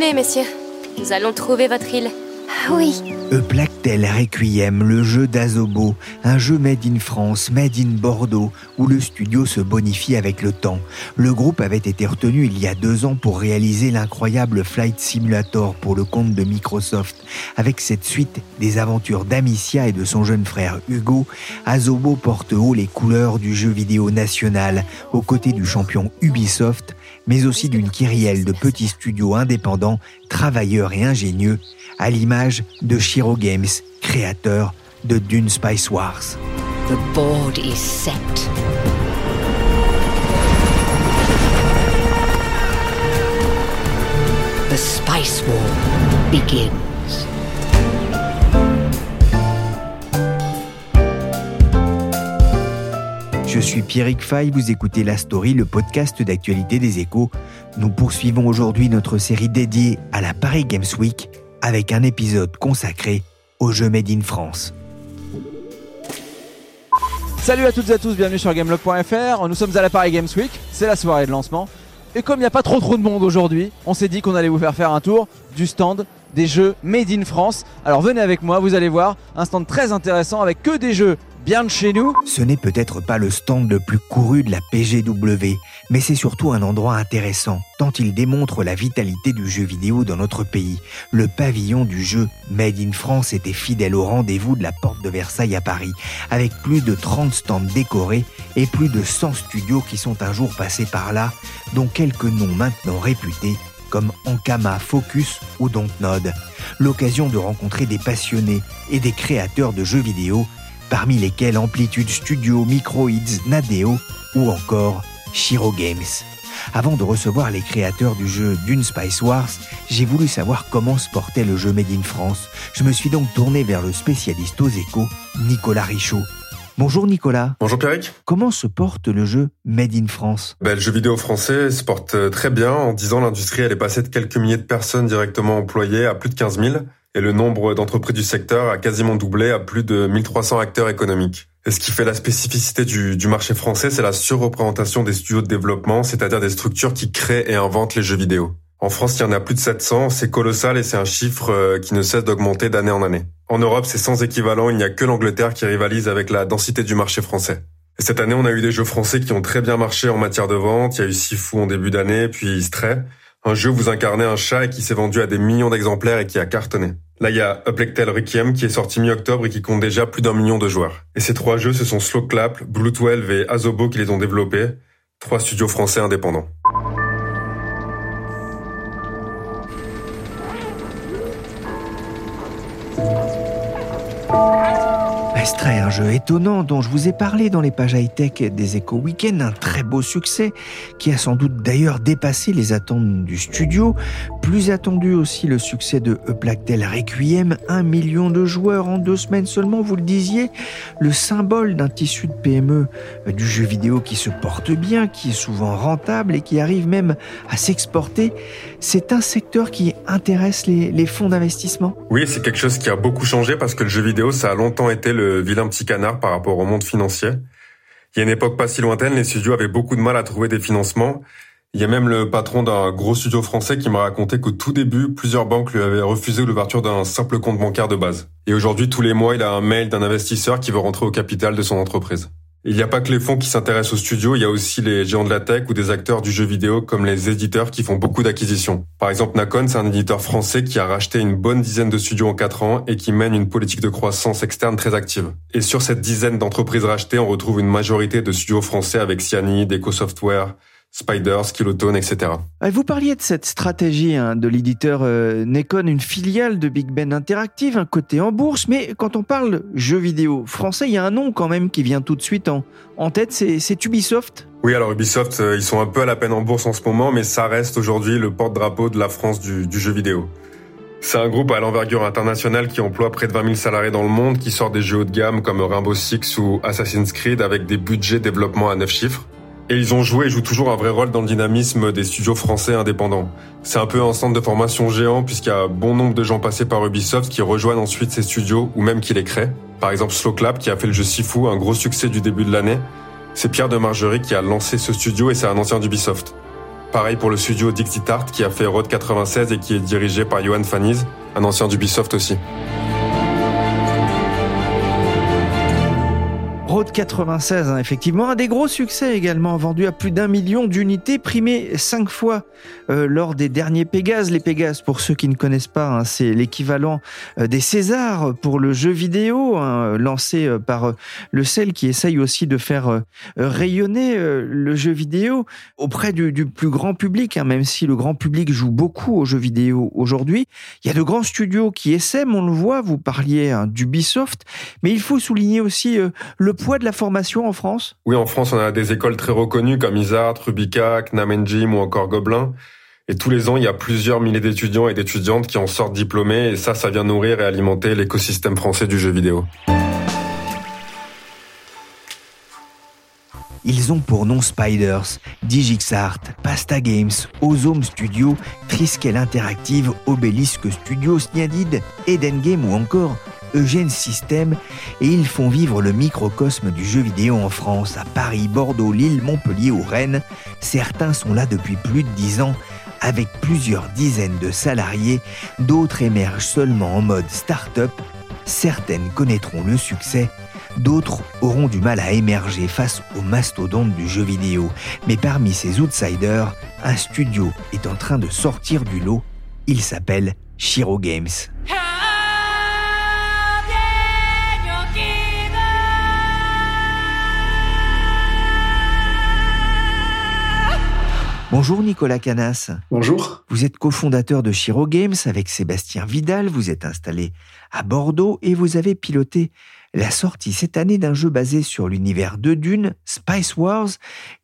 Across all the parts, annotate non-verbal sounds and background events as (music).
Venez, messieurs. Nous allons trouver votre île. Oui. A Plague Tale Requiem, le jeu d'Azobo, un jeu made in France, made in Bordeaux, où le studio se bonifie avec le temps. Le groupe avait été retenu il y a deux ans pour réaliser l'incroyable Flight Simulator pour le compte de Microsoft. Avec cette suite des aventures d'Amicia et de son jeune frère Hugo, Azobo porte haut les couleurs du jeu vidéo national, aux côtés du champion Ubisoft, mais aussi d'une kyrielle de petits studios indépendants, travailleurs et ingénieux, à l'image de Shiro Games, créateur de Dune Spice Wars. The board. The Spice War begins. Je suis Pierrick Fay, vous écoutez La Story, le podcast d'actualité des échos. Nous poursuivons aujourd'hui notre série dédiée à la Paris Games Week avec un épisode consacré aux Jeux Made in France. Salut à toutes et à tous, bienvenue sur Gameblog.fr. Nous sommes à la Paris Games Week, c'est la soirée de lancement. Et comme il n'y a pas trop trop de monde aujourd'hui, on s'est dit qu'on allait vous faire faire un tour du stand des jeux Made in France. Alors venez avec moi, vous allez voir, un stand très intéressant avec que des jeux bien de chez nous. Ce n'est peut-être pas le stand le plus couru de la PGW, mais c'est surtout un endroit intéressant, tant il démontre la vitalité du jeu vidéo dans notre pays. Le pavillon du jeu Made in France était fidèle au rendez-vous de la porte de Versailles à Paris, avec plus de 30 stands décorés et plus de 100 studios qui sont un jour passés par là, dont quelques noms maintenant réputés comme Ankama Focus ou Dontnod. L'occasion de rencontrer des passionnés et des créateurs de jeux vidéo, parmi lesquels Amplitude Studio, Microids, Nadeo ou encore Shiro Games. Avant de recevoir les créateurs du jeu Dune Spice Wars, j'ai voulu savoir comment se portait le jeu Made in France. Je me suis donc tourné vers le spécialiste aux échos, Nicolas Richaud. Bonjour Nicolas. Bonjour Pierrick. Comment se porte le jeu Made in France? Ben, Le jeu vidéo français se porte euh, très bien. En 10 ans, l'industrie elle est passée de quelques milliers de personnes directement employées à plus de 15 000 et le nombre d'entreprises du secteur a quasiment doublé à plus de 1300 acteurs économiques. Et ce qui fait la spécificité du, marché français, c'est la surreprésentation des studios de développement, c'est-à-dire des structures qui créent et inventent les jeux vidéo. En France, il y en a plus de 700, c'est colossal et c'est un chiffre euh, qui ne cesse d'augmenter d'année en année. En Europe, c'est sans équivalent, il n'y a que l'Angleterre qui rivalise avec la densité du marché français. Et cette année, on a eu des jeux français qui ont très bien marché en matière de vente. Il y a eu Sifu en début d'année, puis Stray. Un jeu où vous incarnez un chat et qui s'est vendu à des millions d'exemplaires et qui a cartonné. Là, il y a Tale Requiem qui est sorti mi-octobre et qui compte déjà plus d'un million de joueurs. Et ces trois jeux, ce sont Slow Clap, Blue 12 et Azobo qui les ont développés. Trois studios français indépendants. Un jeu étonnant dont je vous ai parlé dans les pages high-tech des Echo Weekend, un très beau succès qui a sans doute d'ailleurs dépassé les attentes du studio. Plus attendu aussi le succès de A Tale Requiem, un million de joueurs en deux semaines seulement, vous le disiez, le symbole d'un tissu de PME euh, du jeu vidéo qui se porte bien, qui est souvent rentable et qui arrive même à s'exporter. C'est un secteur qui intéresse les fonds d'investissement? Oui, c'est quelque chose qui a beaucoup changé parce que le jeu vidéo, ça a longtemps été le vilain petit canard par rapport au monde financier. Il y a une époque pas si lointaine, les studios avaient beaucoup de mal à trouver des financements. Il y a même le patron d'un gros studio français qui m'a raconté qu'au tout début, plusieurs banques lui avaient refusé l'ouverture d'un simple compte bancaire de base. Et aujourd'hui, tous les mois, il a un mail d'un investisseur qui veut rentrer au capital de son entreprise. Il n'y a pas que les fonds qui s'intéressent aux studios, il y a aussi les géants de la tech ou des acteurs du jeu vidéo comme les éditeurs qui font beaucoup d'acquisitions. Par exemple, Nacon, c'est un éditeur français qui a racheté une bonne dizaine de studios en 4 ans et qui mène une politique de croissance externe très active. Et sur cette dizaine d'entreprises rachetées, on retrouve une majorité de studios français avec Cyanide, EcoSoftware, Spiders, Kilotone, etc. Vous parliez de cette stratégie hein, de l'éditeur euh, Nekon, une filiale de Big Ben Interactive, un côté en bourse, mais quand on parle jeux vidéo français, il y a un nom quand même qui vient tout de suite en, en tête, c'est Ubisoft oui, alors Ubisoft, euh, ils sont un peu à la peine en bourse en ce moment, mais ça reste aujourd'hui le porte-drapeau de la France du, du jeu vidéo. C'est un groupe à l'envergure internationale qui emploie près de 20 000 salariés dans le monde, qui sort des jeux haut de gamme comme Rainbow Six ou Assassin's Creed avec des budgets développement à 9 chiffres. Et ils ont joué et jouent toujours un vrai rôle dans le dynamisme des studios français indépendants. C'est un peu un centre de formation géant puisqu'il y a bon nombre de gens passés par Ubisoft qui rejoignent ensuite ces studios ou même qui les créent. Par exemple Slow Clap qui a fait le jeu Sifu, un gros succès du début de l'année. C'est Pierre de Margerie qui a lancé ce studio et c'est un ancien d'Ubisoft. Pareil pour le studio Dixit Art qui a fait Road 96 et qui est dirigé par Johan Faniz, un ancien d'Ubisoft aussi. Road 96, hein, effectivement, un des gros succès également, vendu à plus d'un million d'unités, primé cinq fois euh, lors des derniers Pégases. Les Pégases, pour ceux qui ne connaissent pas, hein, c'est l'équivalent euh, des Césars pour le jeu vidéo, hein, lancé euh, par le CEL qui essaye aussi de faire rayonner le jeu vidéo auprès du, plus grand public, même si le grand public joue beaucoup aux jeux vidéo aujourd'hui. Il y a de grands studios qui essaient, on le voit, vous parliez d'Ubisoft, mais il faut souligner aussi le poids de la formation en France? Oui, en France, on a des écoles très reconnues comme Isart, Rubica, Knam Gym ou encore Gobelin. Et tous les ans, il y a plusieurs milliers d'étudiants et d'étudiantes qui en sortent diplômés. Et ça, ça vient nourrir et alimenter l'écosystème français du jeu vidéo. Ils ont pour nom Spiders, Digixart, Pasta Games, Ozome Studio, Triskel Interactive, Obélisque Studio, Sniadid, Eden Game ou encore Eugène System et ils font vivre le microcosme du jeu vidéo en France, à Paris, Bordeaux, Lille, Montpellier ou Rennes. Certains sont là depuis plus de dix ans avec plusieurs dizaines de salariés, d'autres émergent seulement en mode start-up. Certaines connaîtront le succès, d'autres auront du mal à émerger face aux mastodontes du jeu vidéo. Mais parmi ces outsiders, un studio est en train de sortir du lot. Il s'appelle Shiro Games. Bonjour Nicolas Canas. Bonjour. Vous êtes cofondateur de Chiro Games avec Sébastien Vidal. Vous êtes installé à Bordeaux et vous avez piloté la sortie cette année d'un jeu basé sur l'univers de Dune, Spice Wars,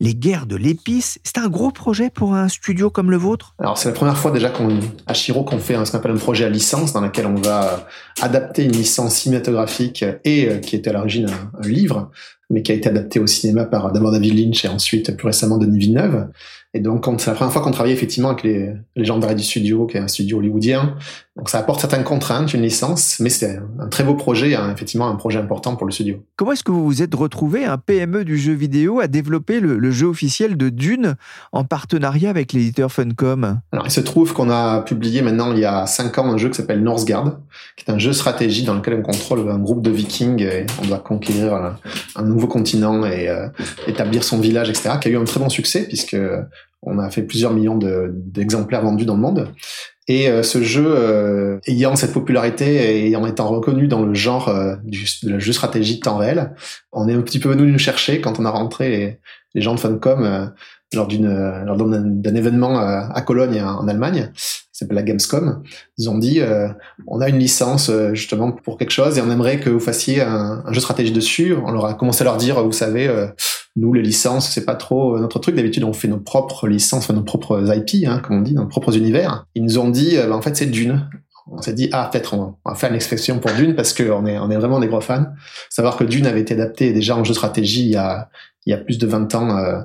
les guerres de l'épice. C'est un gros projet pour un studio comme le vôtre? Alors c'est la première fois déjà qu'on, à Shiro qu'on fait ce qu'on appelle un projet à licence dans lequel on va adapter une licence cinématographique et euh, qui était à l'origine un, livre mais qui a été adapté au cinéma par d'abord David Lynch et ensuite plus récemment Denis Villeneuve. Et donc, c'est la première fois qu'on travaille effectivement avec les, les gens du studio, qui est un studio hollywoodien. Donc, ça apporte certaines contraintes, une licence, mais c'est un très beau projet, hein, effectivement, un projet important pour le studio. Comment est-ce que vous vous êtes retrouvé, un PME du jeu vidéo, à développer le, jeu officiel de Dune en partenariat avec l'éditeur Funcom? Alors, il se trouve qu'on a publié maintenant, il y a cinq ans, un jeu qui s'appelle Northgard, qui est un jeu stratégie dans lequel on contrôle un groupe de vikings et on doit conquérir un, nouveau continent et euh, établir son village, etc., qui a eu un très bon succès puisque on a fait plusieurs millions d'exemplaires vendus dans le monde. Et euh, ce jeu, euh, ayant cette popularité et ayant été reconnu dans le genre euh, du, de la jeu stratégie de temps réel, on est un petit peu venu nous chercher quand on a rentré les, gens de Funcom lors d'une d'un événement à Cologne en Allemagne s'appelle la Gamescom. Ils ont dit, on a une licence justement pour quelque chose et on aimerait que vous fassiez un, un jeu stratégie dessus. On leur a commencé à leur dire, vous savez, nous, les licences, c'est pas trop euh, notre truc. D'habitude, on fait nos propres licences, nos propres IP, hein, comme on dit, nos propres univers. Ils nous ont dit, euh, bah, en fait, c'est Dune. On s'est dit, ah, peut-être on, va faire une expression pour Dune parce qu'on est, on est vraiment des gros fans. Savoir que Dune avait été adapté déjà en jeu stratégie il y a, il y a plus de 20 ans, euh, euh,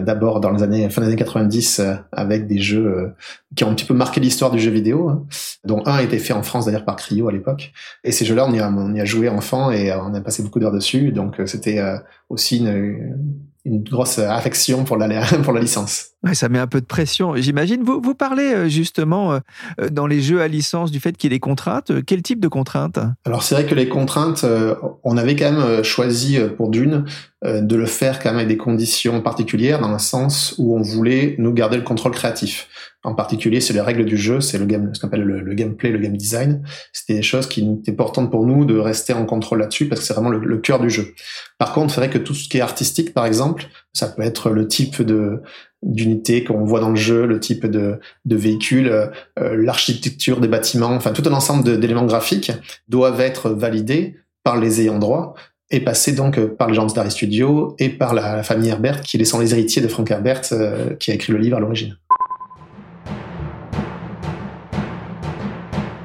d'abord dans les années fin des années 90 euh, avec des jeux euh, qui ont un petit peu marqué l'histoire du jeu vidéo, hein, dont un été fait en France d'ailleurs par Cryo à l'époque. Et ces jeux-là, on y a, on y a joué enfant et on a passé beaucoup d'heures dessus, donc c'était aussi une, une grosse affection pour la, (laughs) pour la licence. Ouais, ça met un peu de pression, j'imagine. Vous, vous parlez euh, justement euh, dans les jeux à licence du fait qu'il y ait des contraintes. Quel type de contraintes? Alors c'est vrai que les contraintes, euh, on avait quand même choisi pour Dune de le faire quand même avec des conditions particulières dans le sens où on voulait nous garder le contrôle créatif. En particulier, c'est les règles du jeu, c'est le game, ce qu'on appelle le, gameplay, le game design. C'était des choses qui étaient importantes pour nous de rester en contrôle là-dessus parce que c'est vraiment le, cœur du jeu. Par contre, c'est vrai que tout ce qui est artistique, par exemple, Ça peut être le type de d'unité qu'on voit dans le jeu, le type de, de véhicule, euh, l'architecture des bâtiments, enfin tout un ensemble d'éléments graphiques doivent être validés par les ayants droit et passer donc par les gens de Starry Studio et par la, famille Herbert, qui sont les héritiers de Frank Herbert, qui a écrit le livre à l'origine.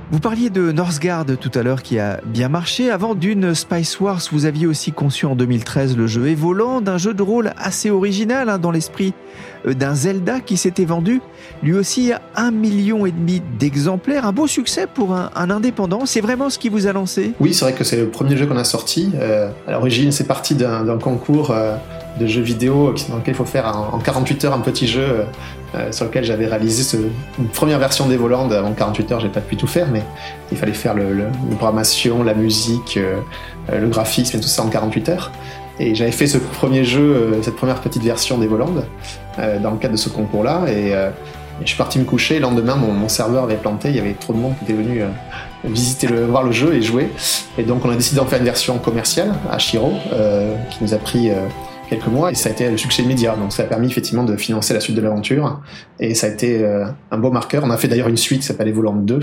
Vous parliez de Northgard tout à l'heure qui a bien marché. Avant d'une Spice Wars, vous aviez aussi conçu en 2013 le jeu Evoland, d'un jeu de rôle assez original hein, dans l'esprit d'un Zelda qui s'était vendu lui aussi à un million et demi d'exemplaires. Un beau succès pour un, indépendant. C'est vraiment ce qui vous a lancé? Oui, c'est vrai que c'est le premier jeu qu'on a sorti. Euh, à l'origine, c'est parti d'un concours euh, de jeux vidéo dans lequel il faut faire en 48 heures un petit jeu euh, sur lequel j'avais réalisé une première version d'Evoland. En 48 heures, j'ai pas pu tout faire, mais il fallait faire le, la programmation, la musique, euh, euh, le graphisme et tout ça en 48 heures. Et j'avais fait ce premier jeu, cette première petite version d'Evoland dans le cadre de ce concours-là. Et, je suis parti me coucher. Le lendemain, mon, serveur avait planté. Il y avait trop de monde qui était venu visiter le, voir le jeu et jouer. Et donc, on a décidé d'en faire une version commerciale à Shiro, qui nous a pris quelques mois et ça a été le succès immédiat. Donc ça a permis effectivement de financer la suite de l'aventure et ça a été euh, un beau marqueur. On a fait d'ailleurs une suite qui s'appelle Evoland 2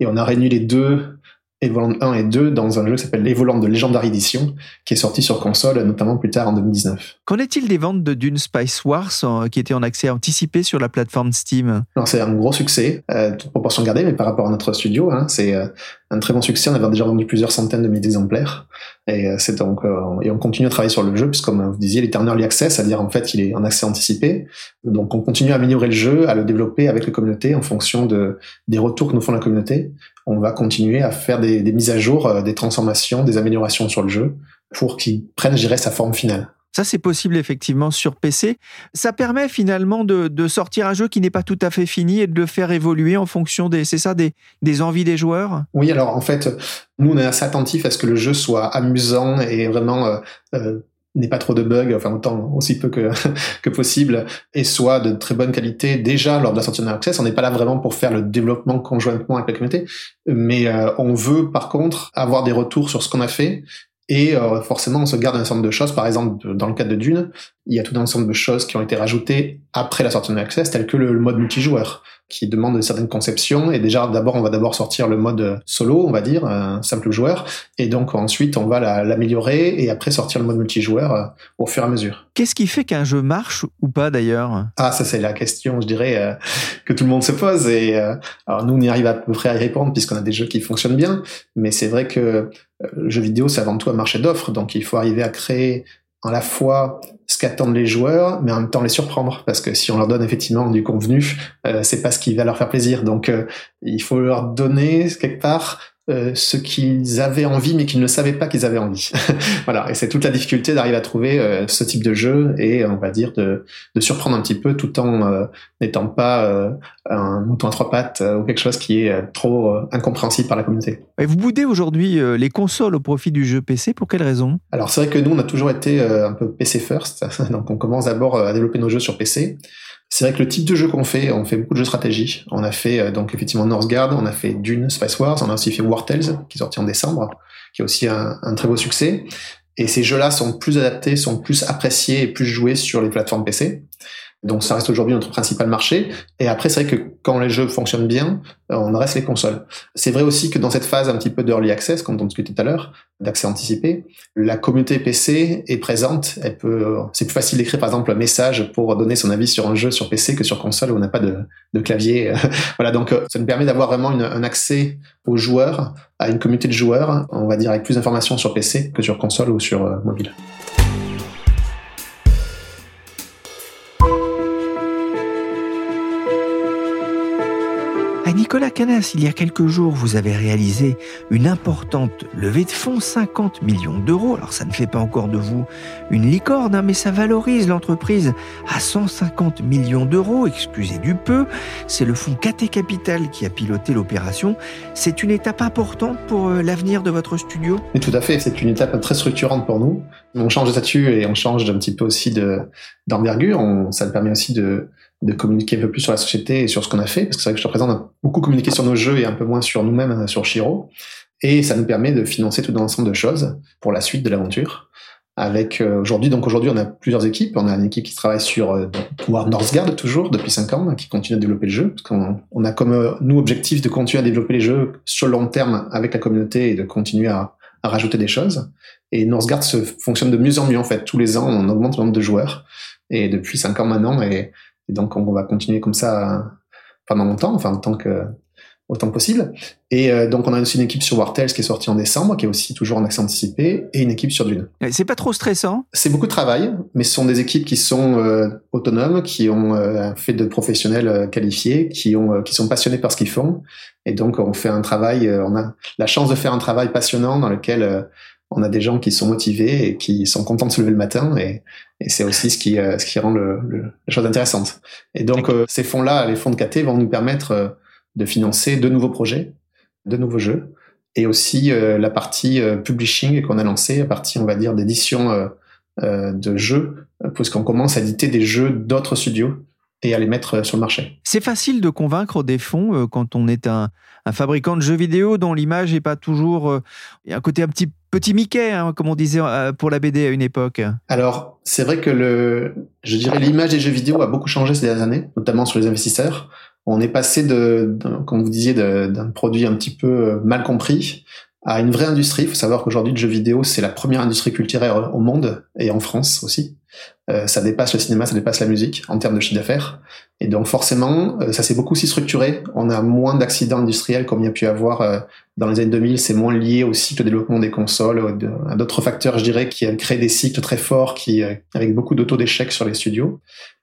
et on a réuni les deux Evoland 1 et 2 dans un jeu qui s'appelle Evoland de Legendary Edition, qui est sorti sur console, notamment plus tard en 2019. Qu'en est-il des ventes de Dune Spice Wars qui étaient en accès anticipé sur la plateforme Steam? C'est un gros succès, euh, toute proportion gardée, mais par rapport à notre studio, hein, c'est euh, un très bon succès. On avait déjà vendu plusieurs centaines de milliers d'exemplaires. Et euh, c'est donc, euh, et on continue à travailler sur le jeu, puisque comme vous disiez, il est en access, c'est-à-dire en fait qu'il est en accès anticipé. Donc on continue à améliorer le jeu, à le développer avec la communauté en fonction de, des retours que nous font la communauté. On va continuer à faire des, des mises à jour, euh, des transformations, des améliorations sur le jeu pour qu'il prenne, je dirais, sa forme finale. Ça, c'est possible effectivement sur PC. Ça permet finalement de, sortir un jeu qui n'est pas tout à fait fini et de le faire évoluer en fonction des, c'est ça, des, envies des joueurs? Oui, alors en fait, nous on est assez attentifs à ce que le jeu soit amusant et vraiment euh, euh, n'ait pas trop de bugs, enfin autant aussi peu que, (laughs) que possible, et soit de très bonne qualité déjà lors de la sortie de Access. On n'est pas là vraiment pour faire le développement conjointement avec la communauté, mais euh, on veut par contre avoir des retours sur ce qu'on a fait et euh, forcément, on se garde un ensemble de choses. Par exemple, dans le cadre de Dune, il y a tout un ensemble de choses qui ont été rajoutées après la sortie de Access, telles que le, mode multijoueur, qui demande certaines conceptions. Et déjà, d'abord, on va d'abord sortir le mode solo, on va dire, un simple joueur. Et donc, ensuite, on va l'améliorer et après sortir le mode multijoueur euh, au fur et à mesure. Qu'est-ce qui fait qu'un jeu marche ou pas d'ailleurs? Ah, ça c'est la question, je dirais, euh, que tout le monde se pose. Et alors nous, on y arrive à peu près à y répondre puisqu'on a des jeux qui fonctionnent bien. Mais c'est vrai que le jeu vidéo, c'est avant tout un marché d'offres, donc il faut arriver à créer à la fois ce qu'attendent les joueurs, mais en même temps les surprendre, parce que si on leur donne effectivement du convenu, euh, c'est pas ce qui va leur faire plaisir. Donc euh, il faut leur donner quelque part euh, ce qu'ils avaient envie mais qu'ils ne savaient pas qu'ils avaient envie. (laughs) voilà, et c'est toute la difficulté d'arriver à trouver euh, ce type de jeu et on va dire de, de surprendre un petit peu tout en euh, n'étant pas un mouton à trois pattes ou quelque chose qui est trop incompréhensible par la communauté. Et vous boudez aujourd'hui les consoles au profit du jeu PC pour quelle raison? Alors c'est vrai que nous on a toujours été un peu PC first, (laughs) donc on commence d'abord à développer nos jeux sur PC. C'est vrai que le type de jeu qu'on fait, on fait beaucoup de jeux stratégie. On a fait euh, donc effectivement Northgard, on a fait Dune, Spice Wars, on a aussi fait War Tales, qui est sorti en décembre, qui est aussi un très beau succès. Et ces jeux-là sont plus adaptés, sont plus appréciés et plus joués sur les plateformes PC. Donc ça reste aujourd'hui notre principal marché. Et après, c'est vrai que quand les jeux fonctionnent bien, on reste les consoles. C'est vrai aussi que dans cette phase un petit peu d'early access, comme on discutait tout à l'heure, d'accès anticipé, la communauté PC est présente. Elle peut, c'est plus facile d'écrire par exemple un message pour donner son avis sur un jeu sur PC que sur console où on n'a pas de, clavier. (laughs) voilà, donc ça nous permet d'avoir vraiment un accès aux joueurs, à une communauté de joueurs, on va dire avec plus d'informations sur PC que sur console ou sur euh, mobile. Nicolas Canas, il y a quelques jours, vous avez réalisé une importante levée de fonds, 50 millions d'euros. Alors ça ne fait pas encore de vous une licorne, hein, mais ça valorise l'entreprise à 150 millions d'euros, excusez du peu. C'est le fonds KT Capital qui a piloté l'opération. C'est une étape importante pour euh, l'avenir de votre studio? Oui, tout à fait. C'est une étape très structurante pour nous. On change de statut et on change d'un petit peu aussi d'envergure. Ça nous permet aussi de de communiquer un peu plus sur la société et sur ce qu'on a fait, parce que c'est vrai que jusqu'à présent, on a beaucoup communiqué sur nos jeux et un peu moins sur nous-mêmes, euh, sur Shiro. Et ça nous permet de financer tout un ensemble de choses pour la suite de l'aventure. avec aujourd'hui. Donc aujourd'hui, on a plusieurs équipes. On a une équipe qui travaille sur euh, War Northgard toujours depuis 5 ans, qui continue à développer le jeu. Parce on a comme nous objectif de continuer à développer les jeux sur le long terme avec la communauté et de continuer à, rajouter des choses. Et Northgard se fonctionne de mieux en mieux en fait. Tous les ans, on augmente le nombre de joueurs. Et depuis 5 ans maintenant, et, et donc on va continuer comme ça pendant longtemps, enfin tant que autant que possible. Et euh, donc on a aussi une équipe sur Wartels qui est sortie en décembre, qui est aussi toujours en accès anticipé, et une équipe sur Dune. C'est pas trop stressant C'est beaucoup de travail, mais ce sont des équipes qui sont euh, autonomes, qui ont euh, fait de professionnels qualifiés, qui ont qui sont passionnés par ce qu'ils font, et donc on fait un travail, on a la chance de faire un travail passionnant dans lequel on a des gens qui sont motivés et qui sont contents de se lever le matin et, et c'est aussi ce qui, ce qui rend le, le, la chose intéressante. Et donc ces fonds-là, les fonds de KT vont nous permettre de financer de nouveaux projets, de nouveaux jeux, et aussi euh, la partie euh, publishing qu'on a lancée, la partie, on va dire, d'édition euh, de jeux, puisqu'on commence à éditer des jeux d'autres studios et à les mettre sur le marché. C'est facile de convaincre des fonds quand on est un, fabricant de jeux vidéo dont l'image n'est pas toujours... Il y a un côté un petit petit Mickey, hein, comme on disait pour la BD à une époque. Alors, c'est vrai que le, je dirais l'image des jeux vidéo a beaucoup changé ces dernières années, notamment sur les investisseurs on est passé de, comme vous disiez, d'un produit un petit peu euh, mal compris à une vraie industrie. Il faut savoir qu'aujourd'hui, le jeu vidéo, c'est la première industrie culturelle au monde et en France aussi. Euh, ça dépasse le cinéma, ça dépasse la musique en termes de chiffre d'affaires. Et donc forcément, euh, ça s'est beaucoup aussi structuré. On a moins d'accidents industriels comme il y a pu avoir dans les années 2000. C'est moins lié au cycle de développement des consoles, à d'autres facteurs, je dirais, qui créent des cycles très forts, qui avec beaucoup d'auto d'échecs sur les studios.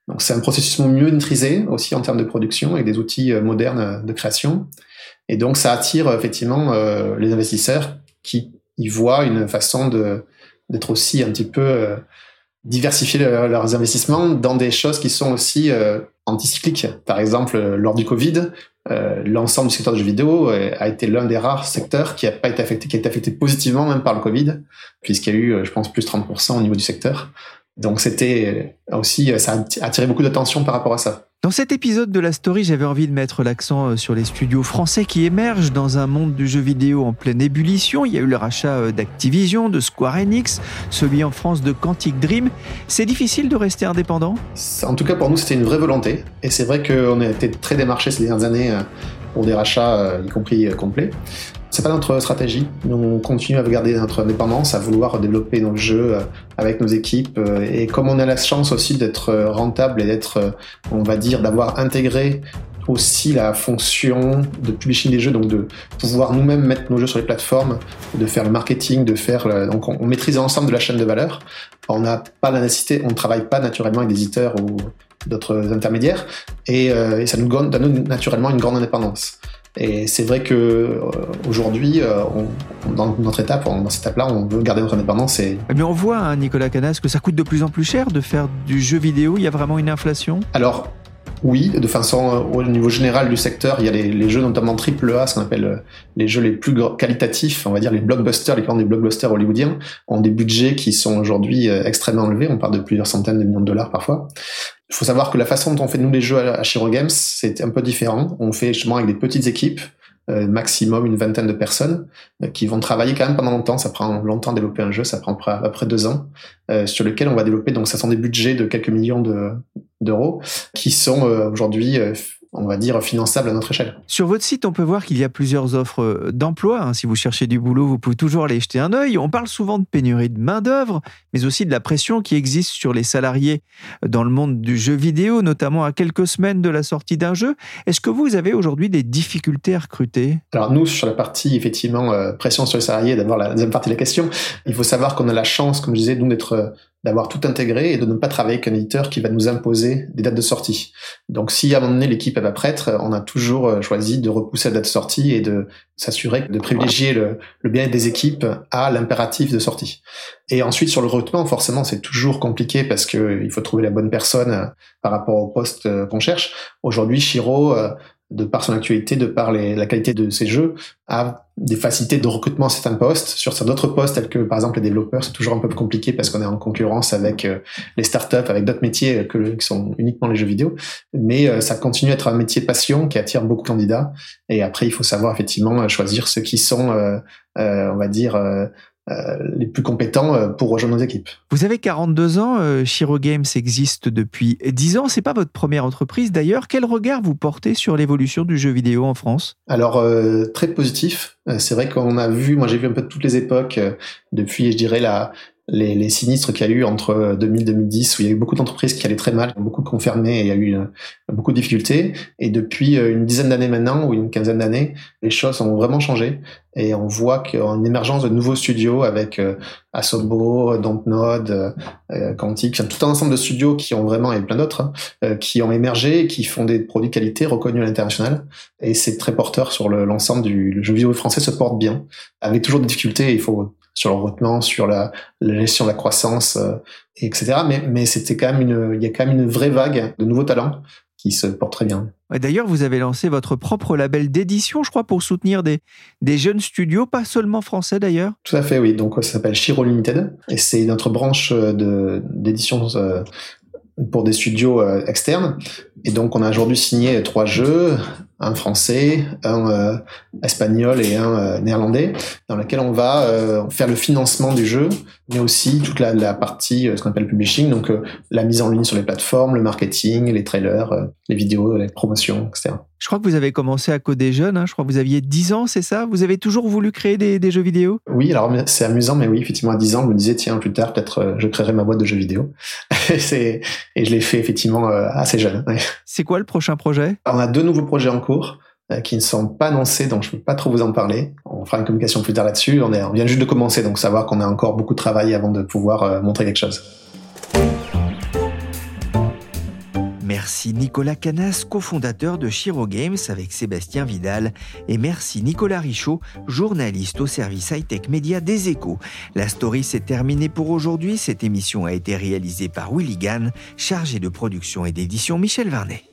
Donc c'est un processus mieux maîtrisé aussi en termes de production avec des outils euh, modernes euh, de création. Et donc ça attire euh, effectivement les investisseurs qui y voient une façon d'être aussi un petit peu diversifier leurs investissements dans des choses qui sont aussi anticycliques. Par exemple, lors du Covid, l'ensemble du secteur du jeu vidéo a été l'un des rares secteurs qui a pas été affecté, qui a été affecté positivement même par le Covid, puisqu'il y a eu, je pense, plus de 30% au niveau du secteur. Donc c'était aussi, ça a attiré beaucoup d'attention par rapport à ça. Dans cet épisode de la story, j'avais envie de mettre l'accent euh, sur les studios français qui émergent dans un monde du jeu vidéo en pleine ébullition. Il y a eu le rachat euh, d'Activision, de Square Enix, celui en France de Quantic Dream. C'est difficile de rester indépendant? En tout cas, pour nous, c'était une vraie volonté. Et c'est vrai qu'on a été très démarchés ces dernières années euh, pour des rachats, y compris complets. C'est pas notre stratégie. Nous, on continue à garder notre indépendance, à vouloir développer nos jeux euh, avec nos équipes. Euh, et comme on a la chance aussi d'être euh, rentable et d'être, on va dire, d'avoir intégré aussi la fonction de publishing des jeux, donc de pouvoir nous-mêmes mettre nos jeux sur les plateformes, de faire le marketing, de faire donc on, maîtrise l'ensemble de la chaîne de valeur. On n'a pas la nécessité, on ne travaille pas naturellement avec des éditeurs ou d'autres intermédiaires, et ça nous donne naturellement une grande indépendance. Et c'est vrai que euh, aujourd'hui, euh, dans notre étape, dans cette étape-là, on veut garder notre indépendance. Et... Mais on voit, hein, Nicolas Canas, que ça coûte de plus en plus cher de faire du jeu vidéo. Il y a vraiment une inflation? Alors, oui, de façon euh, au niveau général du secteur, il y a les, jeux notamment AAA, ce qu'on appelle les jeux les plus qualitatifs, on va dire les blockbusters, les grands des blockbusters hollywoodiens, ont des budgets qui sont aujourd'hui extrêmement élevés. On parle de plusieurs centaines de millions de dollars parfois. Il faut savoir que la façon dont on fait nous les jeux à, Shiro Games, c'est un peu différent. On fait justement avec des petites équipes, euh, maximum une vingtaine de personnes, euh, qui vont travailler quand même pendant longtemps. Ça prend longtemps de développer un jeu, ça prend à peu près deux ans, euh, sur lequel on va développer. Donc, ça sont des budgets de quelques millions d'euros qui sont aujourd'hui on va dire, finançable à notre échelle. Sur votre site, on peut voir qu'il y a plusieurs offres d'emploi. Hein. Si vous cherchez du boulot, vous pouvez toujours aller jeter un œil. On parle souvent de pénurie de main-d'œuvre, mais aussi de la pression qui existe sur les salariés dans le monde du jeu vidéo, notamment à quelques semaines de la sortie d'un jeu. Est-ce que vous avez aujourd'hui des difficultés à recruter? Alors, nous, sur la partie, effectivement, euh, pression sur les salariés, d'abord la deuxième partie de la question, il faut savoir qu'on a la chance, comme je disais, d'être euh, d'avoir tout intégré et de ne pas travailler avec un éditeur qui va nous imposer des dates de sortie. Donc si à un moment donné l'équipe pas prête, on a toujours euh, choisi de repousser la date de sortie et de s'assurer de privilégier le, le bien-être des équipes à l'impératif de sortie. Et ensuite sur le recrutement, forcément c'est toujours compliqué parce que il faut trouver la bonne personne euh, par rapport au poste euh, qu'on cherche. Aujourd'hui, Shiro de par son actualité, de par la qualité de ses jeux, a des facilités de recrutement à certains postes. Sur d'autres postes, tels que par exemple les développeurs, c'est toujours un peu compliqué parce qu'on est en concurrence avec euh, les startups, avec d'autres métiers que, qui sont uniquement les jeux vidéo. Mais euh, ça continue à être un métier passion qui attire beaucoup de candidats. Et après, il faut savoir effectivement choisir ceux qui sont, euh, on va dire, les plus compétents pour rejoindre nos équipes. Vous avez 42 ans, Shiro Games existe depuis 10 ans, c'est pas votre première entreprise d'ailleurs. Quel regard vous portez sur l'évolution du jeu vidéo en France? Alors très positif. C'est vrai qu'on a vu, moi j'ai vu un peu toutes les époques depuis, je dirais la les, les sinistres qu'il y a eu entre 2000 et 2010, où il y a eu beaucoup d'entreprises qui allaient très mal, beaucoup de confirmés, il y a eu euh, beaucoup de difficultés. Et depuis euh, une dizaine d'années maintenant, ou une quinzaine d'années, les choses ont vraiment changé. Et on voit qu'en émergence de nouveaux studios avec euh, Asobo, Dontnod, Quantic, tout un ensemble de studios qui ont vraiment, et plein d'autres, hein, qui ont émergé, qui font des produits de qualité reconnus à l'international. Et c'est très porteur sur l'ensemble du jeu vidéo français se porte bien, avec toujours des difficultés. Il faut sur le recrutement, sur la, la, gestion de la croissance, euh, etc. Mais, mais c'était quand même une, il y a quand même une vraie vague de nouveaux talents qui se portent très bien. D'ailleurs, vous avez lancé votre propre label d'édition, je crois, pour soutenir des, des jeunes studios, pas seulement français d'ailleurs. Tout à fait, oui. Donc, ça s'appelle Shiro Limited et c'est notre branche de d'édition euh, pour des studios euh, externes. Et donc, on a aujourd'hui signé trois jeux, un français, un euh, espagnol et un euh, néerlandais, dans lequel on va euh, faire le financement du jeu, mais aussi toute la, la partie, ce qu'on appelle publishing, donc la mise en ligne sur les plateformes, le marketing, les trailers, les vidéos, les promotions, etc. Je crois que vous avez commencé à coder jeune, hein. je crois que vous aviez 10 ans, c'est ça? Vous avez toujours voulu créer des, des jeux vidéo? Oui, alors c'est amusant, mais oui, effectivement, à 10 ans, je me disais, tiens, plus tard, peut-être je créerai ma boîte de jeux vidéo. (laughs) et, et je l'ai fait effectivement assez jeune. C'est quoi le prochain projet? On a deux nouveaux projets en cours euh, qui ne sont pas annoncés, donc je ne peux pas trop vous en parler. On fera une communication plus tard là-dessus. On, on vient juste de commencer, donc savoir qu'on a encore beaucoup de travail avant de pouvoir euh, montrer quelque chose. Merci Nicolas Canas, cofondateur de Shiro Games avec Sébastien Vidal. Et merci Nicolas Richaud, journaliste au service high-tech média des échos. La story s'est terminée pour aujourd'hui. Cette émission a été réalisée par Willy Gann, chargé de production et d'édition Michel Varnet.